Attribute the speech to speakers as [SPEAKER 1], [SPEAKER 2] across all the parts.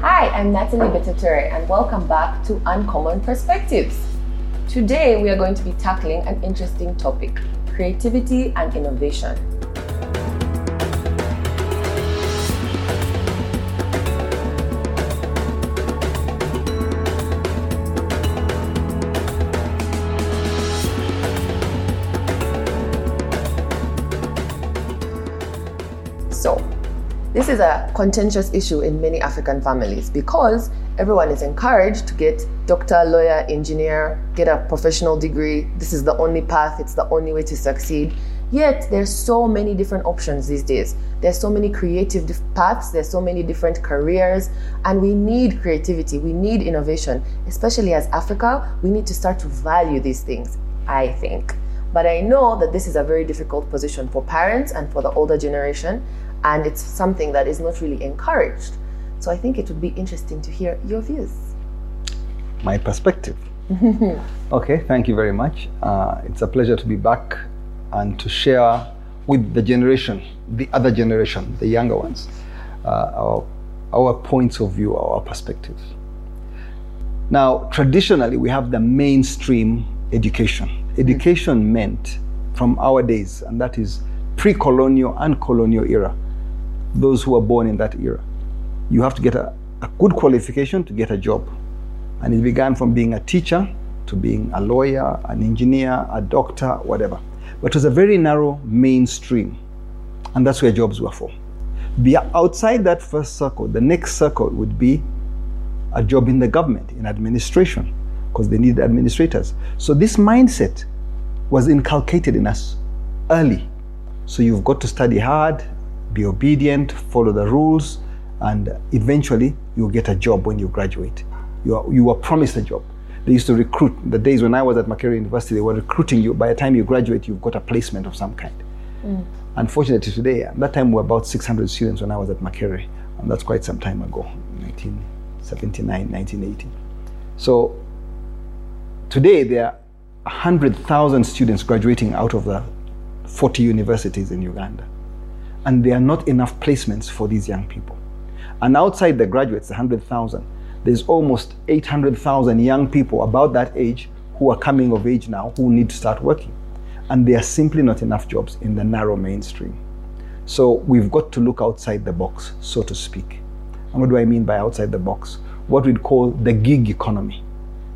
[SPEAKER 1] Hi, I'm Natalie Betetere, and welcome back to Uncommon Perspectives. Today, we are going to be tackling an interesting topic creativity and innovation. Is a contentious issue in many African families because everyone is encouraged to get doctor, lawyer, engineer, get a professional degree. This is the only path, it's the only way to succeed. Yet there's so many different options these days. There's so many creative paths, there's so many different careers, and we need creativity, we need innovation. Especially as Africa, we need to start to value these things, I think. But I know that this is a very difficult position for parents and for the older generation, and it's something that is not really encouraged. So I think it would be interesting to hear your views.
[SPEAKER 2] my perspective. okay, thank you very much. Uh, it's a pleasure to be back and to share with the generation, the other generation, the younger ones, uh, our, our points of view, our perspectives. Now, traditionally, we have the mainstream education. Education meant from our days, and that is pre colonial and colonial era, those who were born in that era. You have to get a, a good qualification to get a job. And it began from being a teacher to being a lawyer, an engineer, a doctor, whatever. But it was a very narrow mainstream. And that's where jobs were for. Be outside that first circle, the next circle would be a job in the government, in administration, because they need administrators. So this mindset was inculcated in us early. So you've got to study hard, be obedient, follow the rules, and eventually you'll get a job when you graduate. You are, you are promised a job. They used to recruit. The days when I was at Makerere University, they were recruiting you. By the time you graduate, you've got a placement of some kind. Mm. Unfortunately, today, at that time we were about 600 students when I was at Makerere, and that's quite some time ago, 1979, 1980. So today there are 100,000 students graduating out of the 40 universities in Uganda, and there are not enough placements for these young people. And outside the graduates, the 100,000, there's almost 800,000 young people about that age who are coming of age now who need to start working. And there are simply not enough jobs in the narrow mainstream. So we've got to look outside the box, so to speak. And what do I mean by outside the box? What we'd call the gig economy,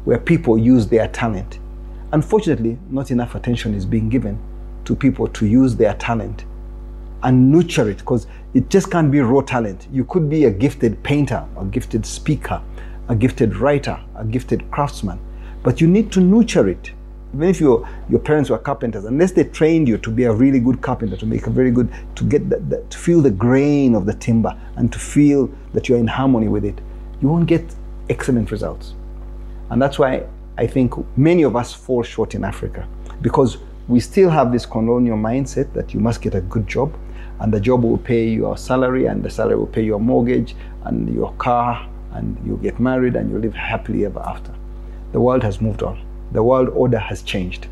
[SPEAKER 2] where people use their talent. Unfortunately, not enough attention is being given to people to use their talent and nurture it because it just can't be raw talent. You could be a gifted painter, a gifted speaker, a gifted writer, a gifted craftsman, but you need to nurture it. Even if your, your parents were carpenters, unless they trained you to be a really good carpenter, to make a very good, to get the, to feel the grain of the timber and to feel that you're in harmony with it, you won't get excellent results. And that's why I think many of us fall short in Africa because we still have this colonial mindset that you must get a good job and the job will pay your salary and the salary will pay your mortgage and your car and you get married and you live happily ever after. The world has moved on. The world order has changed.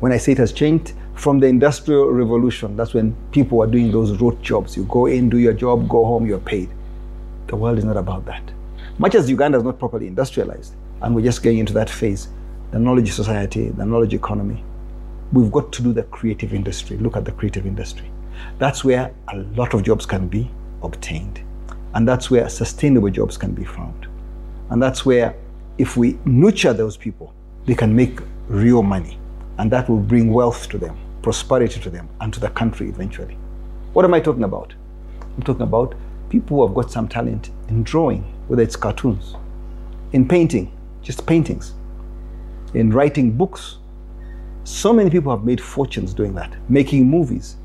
[SPEAKER 2] When I say it has changed, from the industrial revolution, that's when people were doing those rote jobs. You go in, do your job, go home, you're paid. The world is not about that. Much as Uganda is not properly industrialized, and we're just getting into that phase, the knowledge society, the knowledge economy, we've got to do the creative industry. Look at the creative industry. That's where a lot of jobs can be obtained. And that's where sustainable jobs can be found. And that's where, if we nurture those people, they can make real money. And that will bring wealth to them, prosperity to them, and to the country eventually. What am I talking about? I'm talking about people who have got some talent in drawing, whether it's cartoons, in painting, just paintings, in writing books. So many people have made fortunes doing that, making movies,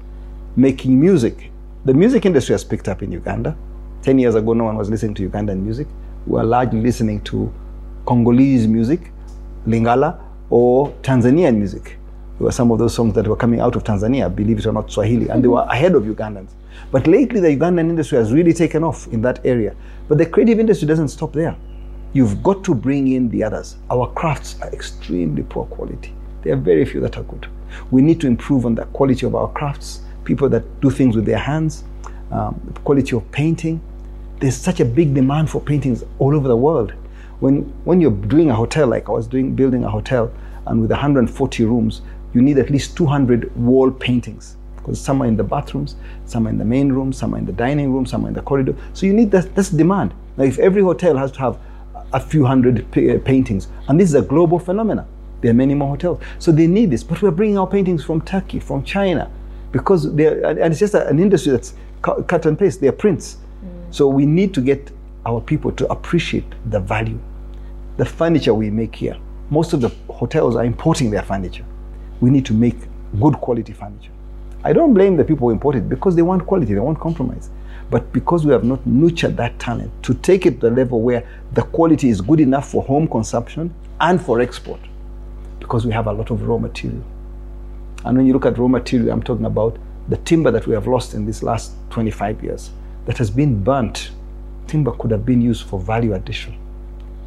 [SPEAKER 2] making music. The music industry has picked up in Uganda. 10 years ago, no one was listening to Ugandan music. We were largely listening to Congolese music, Lingala, or Tanzanian music. There were some of those songs that were coming out of Tanzania, believe it or not, Swahili, and they were ahead of Ugandans. But lately, the Ugandan industry has really taken off in that area. But the creative industry doesn't stop there. You've got to bring in the others. Our crafts are extremely poor quality. There are very few that are good. We need to improve on the quality of our crafts, people that do things with their hands, um, quality of painting. There's such a big demand for paintings all over the world. When, when you're doing a hotel, like I was doing, building a hotel, and with 140 rooms, you need at least 200 wall paintings because some are in the bathrooms, some are in the main room, some are in the dining room, some are in the corridor. So you need that, that's demand. Now, if every hotel has to have a few hundred paintings, and this is a global phenomenon, there are many more hotels. So they need this. But we're bringing our paintings from Turkey, from China, because they're, and it's just an industry that's cut, cut and paste, they're prints. Mm. So we need to get our people to appreciate the value. The furniture we make here, most of the hotels are importing their furniture. We need to make good quality furniture. I don't blame the people who import it because they want quality, they want compromise. But because we have not nurtured that talent to take it to the level where the quality is good enough for home consumption and for export, because we have a lot of raw material. And when you look at raw material, I'm talking about the timber that we have lost in these last 25 years that has been burnt. Timber could have been used for value addition,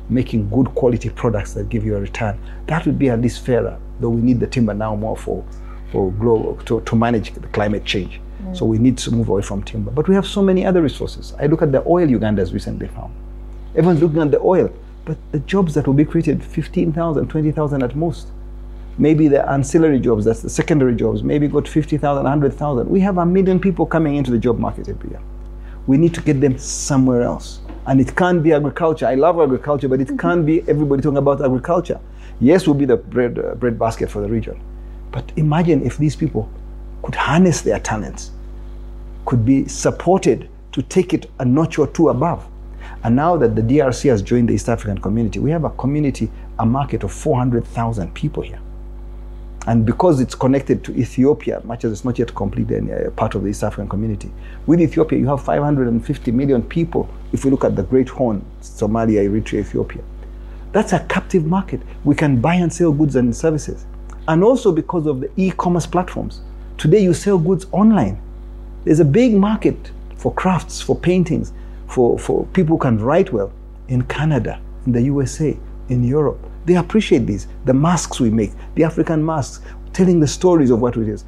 [SPEAKER 2] making good quality products that give you a return. That would be at least fairer, though we need the timber now more for for global to, to manage the climate change. So we need to move away from timber. But we have so many other resources. I look at the oil Uganda has recently found. Everyone's looking at the oil, but the jobs that will be created 15,000, 20,000 at most. Maybe the ancillary jobs, that's the secondary jobs, maybe got 50,000, 100,000. We have a million people coming into the job market every year. We need to get them somewhere else. And it can't be agriculture. I love agriculture, but it can't be everybody talking about agriculture. Yes, we'll be the bread, uh, bread basket for the region. But imagine if these people could harness their talents, could be supported to take it a notch or two above. And now that the DRC has joined the East African community, we have a community, a market of 400,000 people here. And because it's connected to Ethiopia, much as it's not yet completely uh, part of the East African community, with Ethiopia, you have 550 million people if we look at the Great Horn, Somalia, Eritrea, Ethiopia. That's a captive market. We can buy and sell goods and services. And also because of the e commerce platforms. Today, you sell goods online. There's a big market for crafts, for paintings, for, for people who can write well in Canada, in the USA, in Europe. They appreciate these. The masks we make, the African masks, telling the stories of what it is.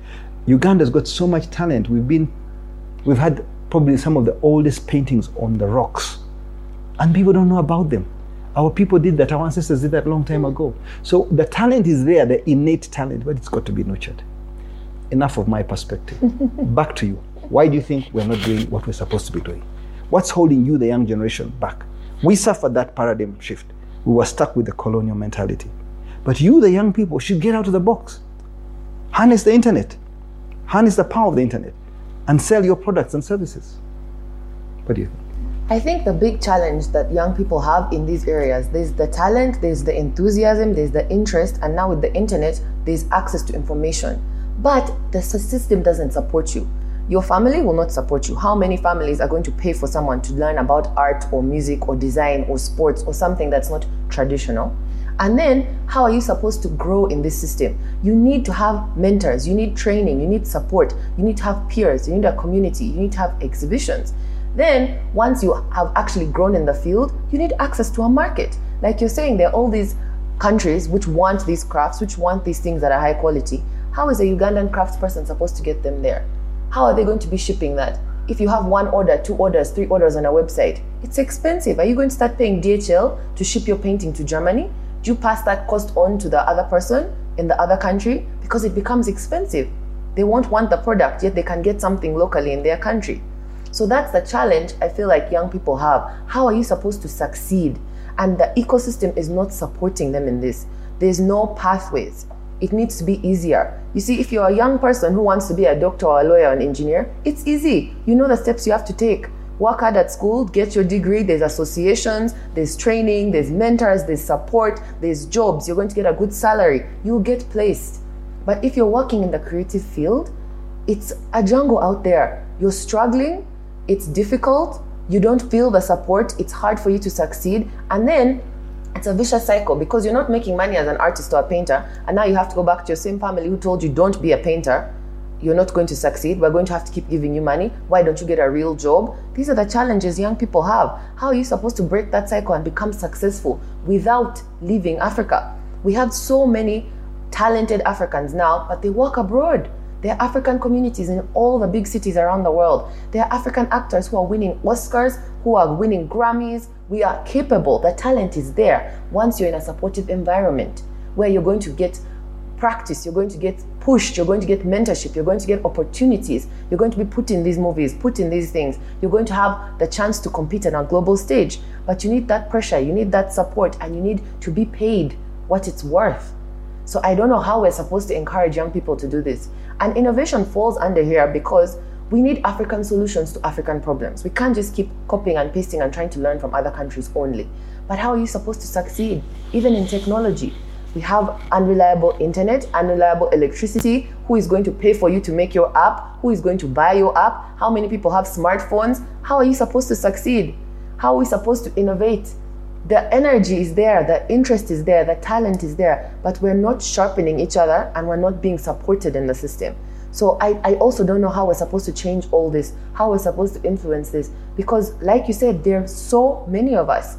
[SPEAKER 2] Uganda's got so much talent. We've been, we've had probably some of the oldest paintings on the rocks, and people don't know about them. Our people did that. Our ancestors did that a long time ago. So the talent is there, the innate talent, but it's got to be nurtured. Enough of my perspective. Back to you. Why do you think we're not doing what we're supposed to be doing? What's holding you, the young generation, back? We suffered that paradigm shift. We were stuck with the colonial mentality. But you, the young people, should get out of the box. Harness the internet. Harness the power of the internet and sell your products and services. What do you think?
[SPEAKER 1] I think the big challenge that young people have in these areas, there's the talent, there's the enthusiasm, there's the interest, and now with the internet, there's access to information. But the system doesn't support you. Your family will not support you. How many families are going to pay for someone to learn about art or music or design or sports or something that's not traditional? And then, how are you supposed to grow in this system? You need to have mentors, you need training, you need support, you need to have peers, you need a community, you need to have exhibitions. Then, once you have actually grown in the field, you need access to a market. Like you're saying, there are all these countries which want these crafts, which want these things that are high quality. How is a Ugandan craftsperson supposed to get them there? How are they going to be shipping that? If you have one order, two orders, three orders on a website, it's expensive. Are you going to start paying DHL to ship your painting to Germany? Do you pass that cost on to the other person in the other country? Because it becomes expensive. They won't want the product, yet they can get something locally in their country. So that's the challenge I feel like young people have. How are you supposed to succeed? And the ecosystem is not supporting them in this. There's no pathways. It needs to be easier. You see, if you're a young person who wants to be a doctor or a lawyer or an engineer, it's easy. You know the steps you have to take. Work hard at school, get your degree, there's associations, there's training, there's mentors, there's support, there's jobs. You're going to get a good salary. You'll get placed. But if you're working in the creative field, it's a jungle out there. You're struggling, it's difficult, you don't feel the support, it's hard for you to succeed, and then it's a vicious cycle because you're not making money as an artist or a painter, and now you have to go back to your same family who told you don't be a painter. You're not going to succeed. We're going to have to keep giving you money. Why don't you get a real job? These are the challenges young people have. How are you supposed to break that cycle and become successful without leaving Africa? We have so many talented Africans now, but they work abroad. There are African communities in all the big cities around the world. There are African actors who are winning Oscars, who are winning Grammys. We are capable. The talent is there once you're in a supportive environment where you're going to get practice, you're going to get pushed, you're going to get mentorship, you're going to get opportunities, you're going to be put in these movies, put in these things. You're going to have the chance to compete on a global stage. But you need that pressure, you need that support, and you need to be paid what it's worth. So I don't know how we're supposed to encourage young people to do this. And innovation falls under here because we need African solutions to African problems. We can't just keep copying and pasting and trying to learn from other countries only. But how are you supposed to succeed, even in technology? We have unreliable internet, unreliable electricity. Who is going to pay for you to make your app? Who is going to buy your app? How many people have smartphones? How are you supposed to succeed? How are we supposed to innovate? The energy is there, the interest is there, the talent is there, but we're not sharpening each other and we're not being supported in the system. So I, I also don't know how we're supposed to change all this, how we're supposed to influence this, because like you said, there are so many of us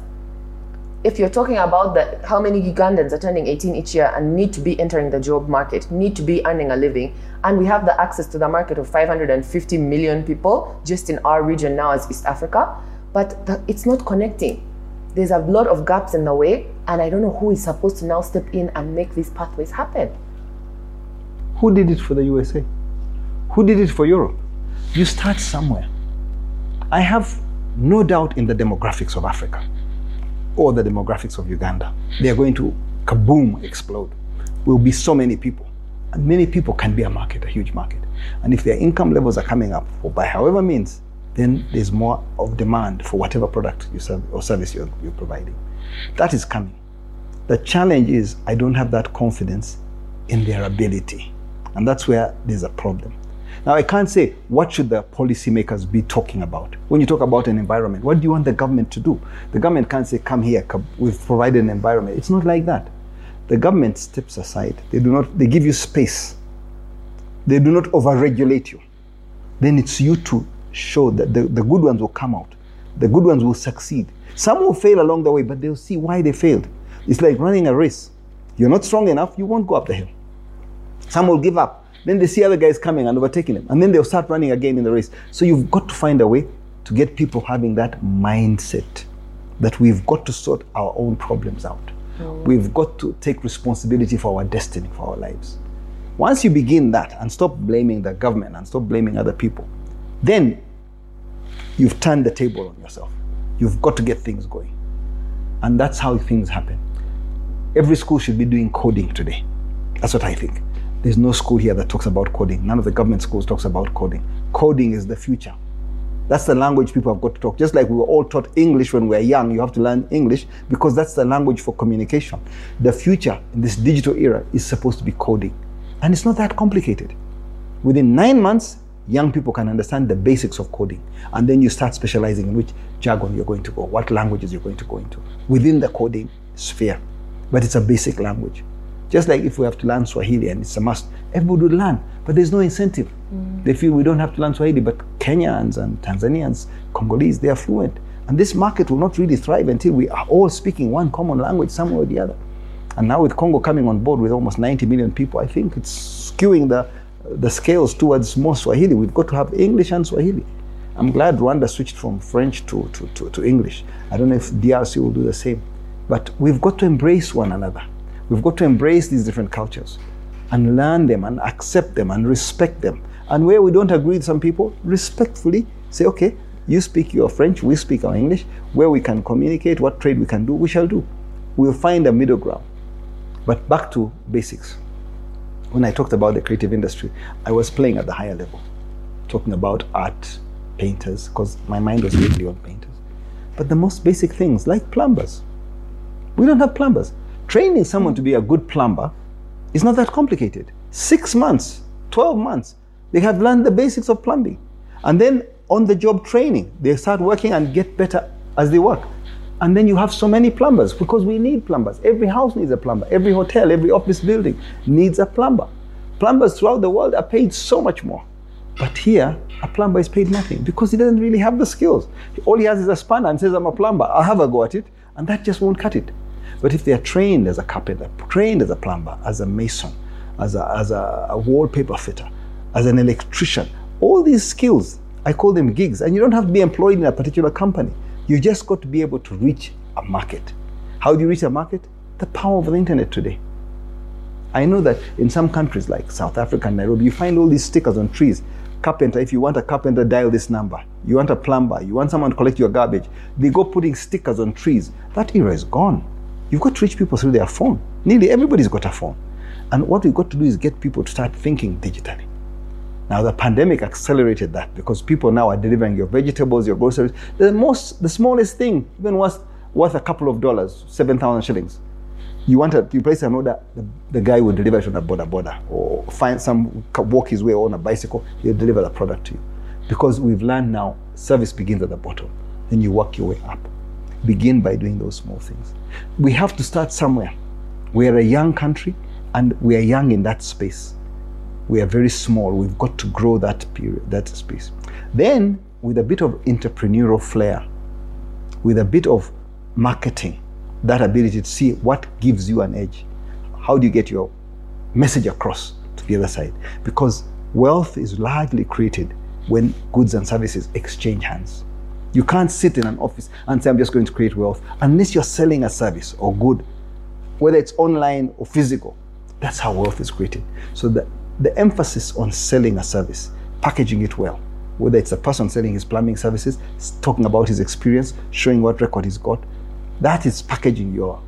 [SPEAKER 1] if you're talking about the, how many Ugandans are turning 18 each year and need to be entering the job market, need to be earning a living, and we have the access to the market of 550 million people just in our region now as East Africa, but the, it's not connecting. There's a lot of gaps in the way, and I don't know who is supposed to now step in and make these pathways happen.
[SPEAKER 2] Who did it for the USA? Who did it for Europe? You start somewhere. I have no doubt in the demographics of Africa or the demographics of Uganda. They are going to kaboom explode. Will be so many people. And many people can be a market, a huge market. And if their income levels are coming up, or by however means, then there's more of demand for whatever product you serve or service you're, you're providing. That is coming. The challenge is I don't have that confidence in their ability. And that's where there's a problem. Now, I can't say what should the policymakers be talking about. When you talk about an environment, what do you want the government to do? The government can't say, come here, we've provided an environment. It's not like that. The government steps aside. They do not, they give you space. They do not overregulate you. Then it's you to show that the, the good ones will come out. The good ones will succeed. Some will fail along the way, but they'll see why they failed. It's like running a race. You're not strong enough, you won't go up the hill. Some will give up. Then they see other guys coming and overtaking them. And then they'll start running again in the race. So you've got to find a way to get people having that mindset that we've got to sort our own problems out. Mm. We've got to take responsibility for our destiny, for our lives. Once you begin that and stop blaming the government and stop blaming other people, then you've turned the table on yourself. You've got to get things going. And that's how things happen. Every school should be doing coding today. That's what I think. There's no school here that talks about coding. None of the government schools talks about coding. Coding is the future. That's the language people have got to talk. Just like we were all taught English when we were young, you have to learn English because that's the language for communication. The future in this digital era is supposed to be coding. And it's not that complicated. Within nine months, young people can understand the basics of coding. And then you start specializing in which jargon you're going to go, what languages you're going to go into within the coding sphere. But it's a basic language. Just like if we have to learn Swahili and it's a must, everybody would learn, but there's no incentive. Mm. They feel we don't have to learn Swahili, but Kenyans and Tanzanians, Congolese, they are fluent. And this market will not really thrive until we are all speaking one common language somewhere or the other. And now with Congo coming on board with almost 90 million people, I think it's skewing the, the scales towards more Swahili. We've got to have English and Swahili. I'm glad Rwanda switched from French to, to, to, to English. I don't know if DRC will do the same. But we've got to embrace one another. We've got to embrace these different cultures and learn them and accept them and respect them. And where we don't agree with some people, respectfully say, okay, you speak your French, we speak our English. Where we can communicate, what trade we can do, we shall do. We'll find a middle ground. But back to basics. When I talked about the creative industry, I was playing at the higher level, talking about art, painters, because my mind was really on painters. But the most basic things, like plumbers. We don't have plumbers training someone to be a good plumber is not that complicated. Six months, 12 months, they have learned the basics of plumbing. And then on the job training, they start working and get better as they work. And then you have so many plumbers because we need plumbers. Every house needs a plumber. Every hotel, every office building needs a plumber. Plumbers throughout the world are paid so much more. But here, a plumber is paid nothing because he doesn't really have the skills. All he has is a spanner and says, I'm a plumber. I'll have a go at it. And that just won't cut it. But if they are trained as a carpenter, trained as a plumber, as a mason, as a, as a, a wallpaper fitter, as an electrician. All these skills, I call them gigs, and you don't have to be employed in a particular company. You just got to be able to reach a market. How do you reach a market? The power of the internet today. I know that in some countries like South Africa and Nairobi, you find all these stickers on trees. Carpenter, if you want a carpenter, dial this number. You want a plumber, you want someone to collect your garbage. They go putting stickers on trees. That era is gone. You've got to reach people through their phone. Nearly everybody's got a phone. And what we've got to do is get people to start thinking digitally. Now the pandemic accelerated that because people now are delivering your vegetables, your groceries. The most, the smallest thing, even worth worth a couple of dollars, seven thousand shillings. You want to you place an order, the, the guy will deliver it on a boda boda or find some walk his way on a bicycle. He'll deliver the product to you, because we've learned now service begins at the bottom, then you work your way up. Begin by doing those small things. We have to start somewhere. We are a young country, and we are young in that space we are very small. We've got to grow that period, that space. Then, with a bit of entrepreneurial flair, with a bit of marketing, that ability to see what gives you an edge. How do you get your message across to the other side? Because wealth is largely created when goods and services exchange hands. You can't sit in an office and say, I'm just going to create wealth unless you're selling a service or good, whether it's online or physical. That's how wealth is created. So the the emphasis on selling a service, packaging it well, whether it's a person selling his plumbing services, talking about his experience, showing what record he's got, that is packaging your,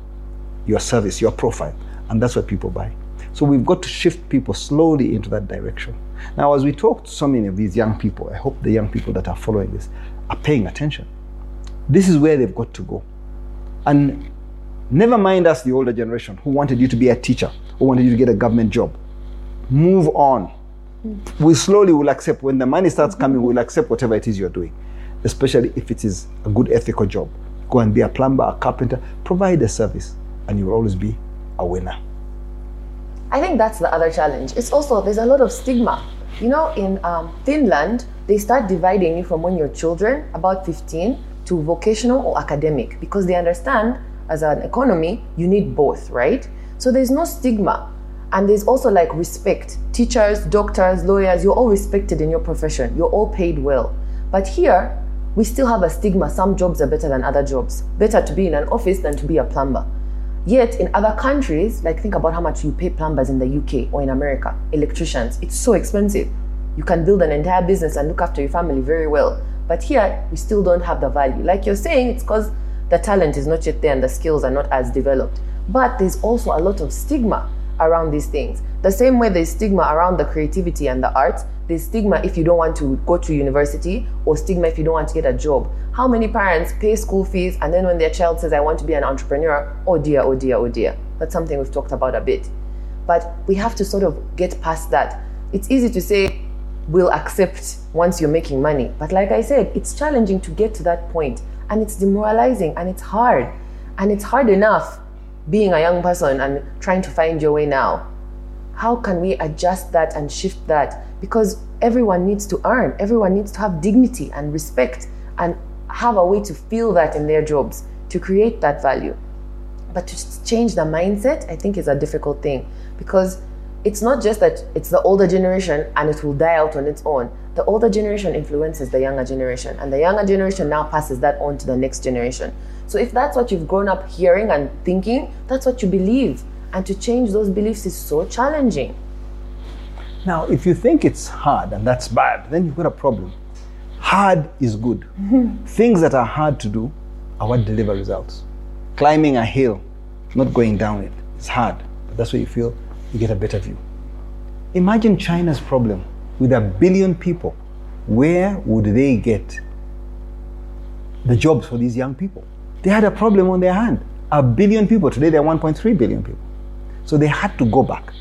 [SPEAKER 2] your service, your profile. And that's what people buy. So we've got to shift people slowly into that direction. Now, as we talk to so many of these young people, I hope the young people that are following this are paying attention. This is where they've got to go. And never mind us, the older generation, who wanted you to be a teacher, who wanted you to get a government job move on. We slowly will accept when the money starts coming, we'll accept whatever it is you're doing, especially if it is a good ethical job. Go and be a plumber, a carpenter, provide a service, and you will always be a winner.
[SPEAKER 1] I think that's the other challenge. It's also, there's a lot of stigma. You know, in um, Finland, they start dividing you from when you're children, about 15, to vocational or academic, because they understand as an economy, you need both, right? So there's no stigma. And there's also like respect. Teachers, doctors, lawyers, you're all respected in your profession. You're all paid well. But here, we still have a stigma. Some jobs are better than other jobs. Better to be in an office than to be a plumber. Yet in other countries, like think about how much you pay plumbers in the UK or in America, electricians, it's so expensive. You can build an entire business and look after your family very well. But here, we still don't have the value. Like you're saying, it's because the talent is not yet there and the skills are not as developed. But there's also a lot of stigma around these things. The same way there's stigma around the creativity and the arts, there's stigma if you don't want to go to university or stigma if you don't want to get a job. How many parents pay school fees and then when their child says, I want to be an entrepreneur, oh dear, oh dear, oh dear. That's something we've talked about a bit. But we have to sort of get past that. It's easy to say, we'll accept once you're making money. But like I said, it's challenging to get to that point and it's demoralizing and it's hard. And it's hard enough being a young person and trying to find your way now. How can we adjust that and shift that? Because everyone needs to earn, everyone needs to have dignity and respect and have a way to feel that in their jobs to create that value. But to change the mindset, I think is a difficult thing because it's not just that it's the older generation and it will die out on its own. The older generation influences the younger generation, and the younger generation now passes that on to the next generation. So if that's what you've grown up hearing and thinking, that's what you believe. And to change those beliefs is so challenging.
[SPEAKER 2] Now, if you think it's hard and that's bad, then you've got a problem. Hard is good. Things that are hard to do are what deliver results. Climbing a hill, not going down it, it's hard. But that's where you feel you get a better view. Imagine China's problem with a billion people. Where would they get the jobs for these young people? They had a problem on their hand. A billion people. Today they're 1.3 billion people. So they had to go back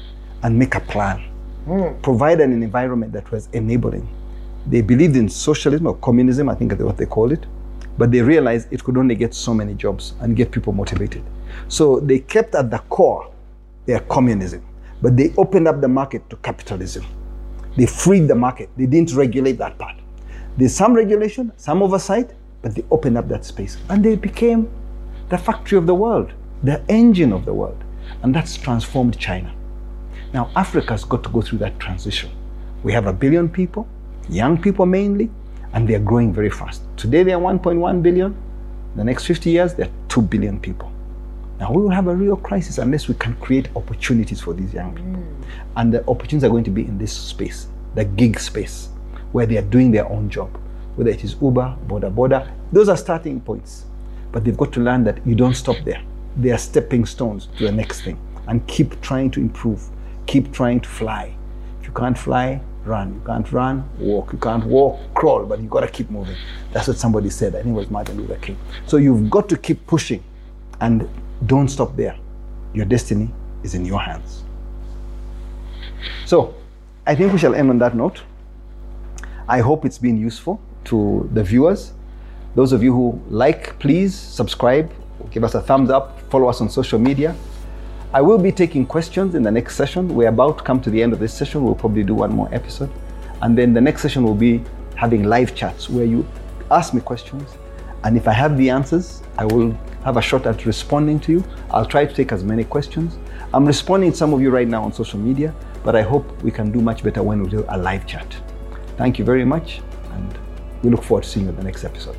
[SPEAKER 2] and make a plan, mm. provide an environment that was enabling. They believed in socialism or communism, I think that's what they called it, but they realized it could only get so many jobs and get people motivated. So they kept at the core their communism, but they opened up the market to capitalism. They freed the market. They didn't regulate that part. There's some regulation, some oversight, but they opened up that space and they became the factory of the world, the engine of the world. And that's transformed China. Now, Africa's got to go through that transition. We have a billion people, young people mainly, and they're growing very fast. Today they are 1.1 billion. The next 50 years, they're 2 billion people. Now we will have a real crisis unless we can create opportunities for these young people. Mm. And the opportunities are going to be in this space, the gig space, where they are doing their own job. Whether it is Uber, Boda Boda, those are starting points. But they've got to learn that you don't stop there. They are stepping stones to the next thing. And keep trying to improve. Keep trying to fly. If you can't fly, run. You can't run, walk. You can't walk, crawl, but you gotta keep moving. That's what somebody said. I think it was Martin Luther King. So you've got to keep pushing and don't stop there. Your destiny is in your hands. So I think we shall end on that note. I hope it's been useful to the viewers. Those of you who like, please subscribe, give us a thumbs up, follow us on social media. I will be taking questions in the next session. We're about to come to the end of this session. We'll probably do one more episode. And then the next session will be having live chats where you ask me questions. And if I have the answers, I will have a shot at responding to you. I'll try to take as many questions. I'm responding to some of you right now on social media, but I hope we can do much better when we do a live chat. Thank you very much, and we look forward to seeing you in the next episode.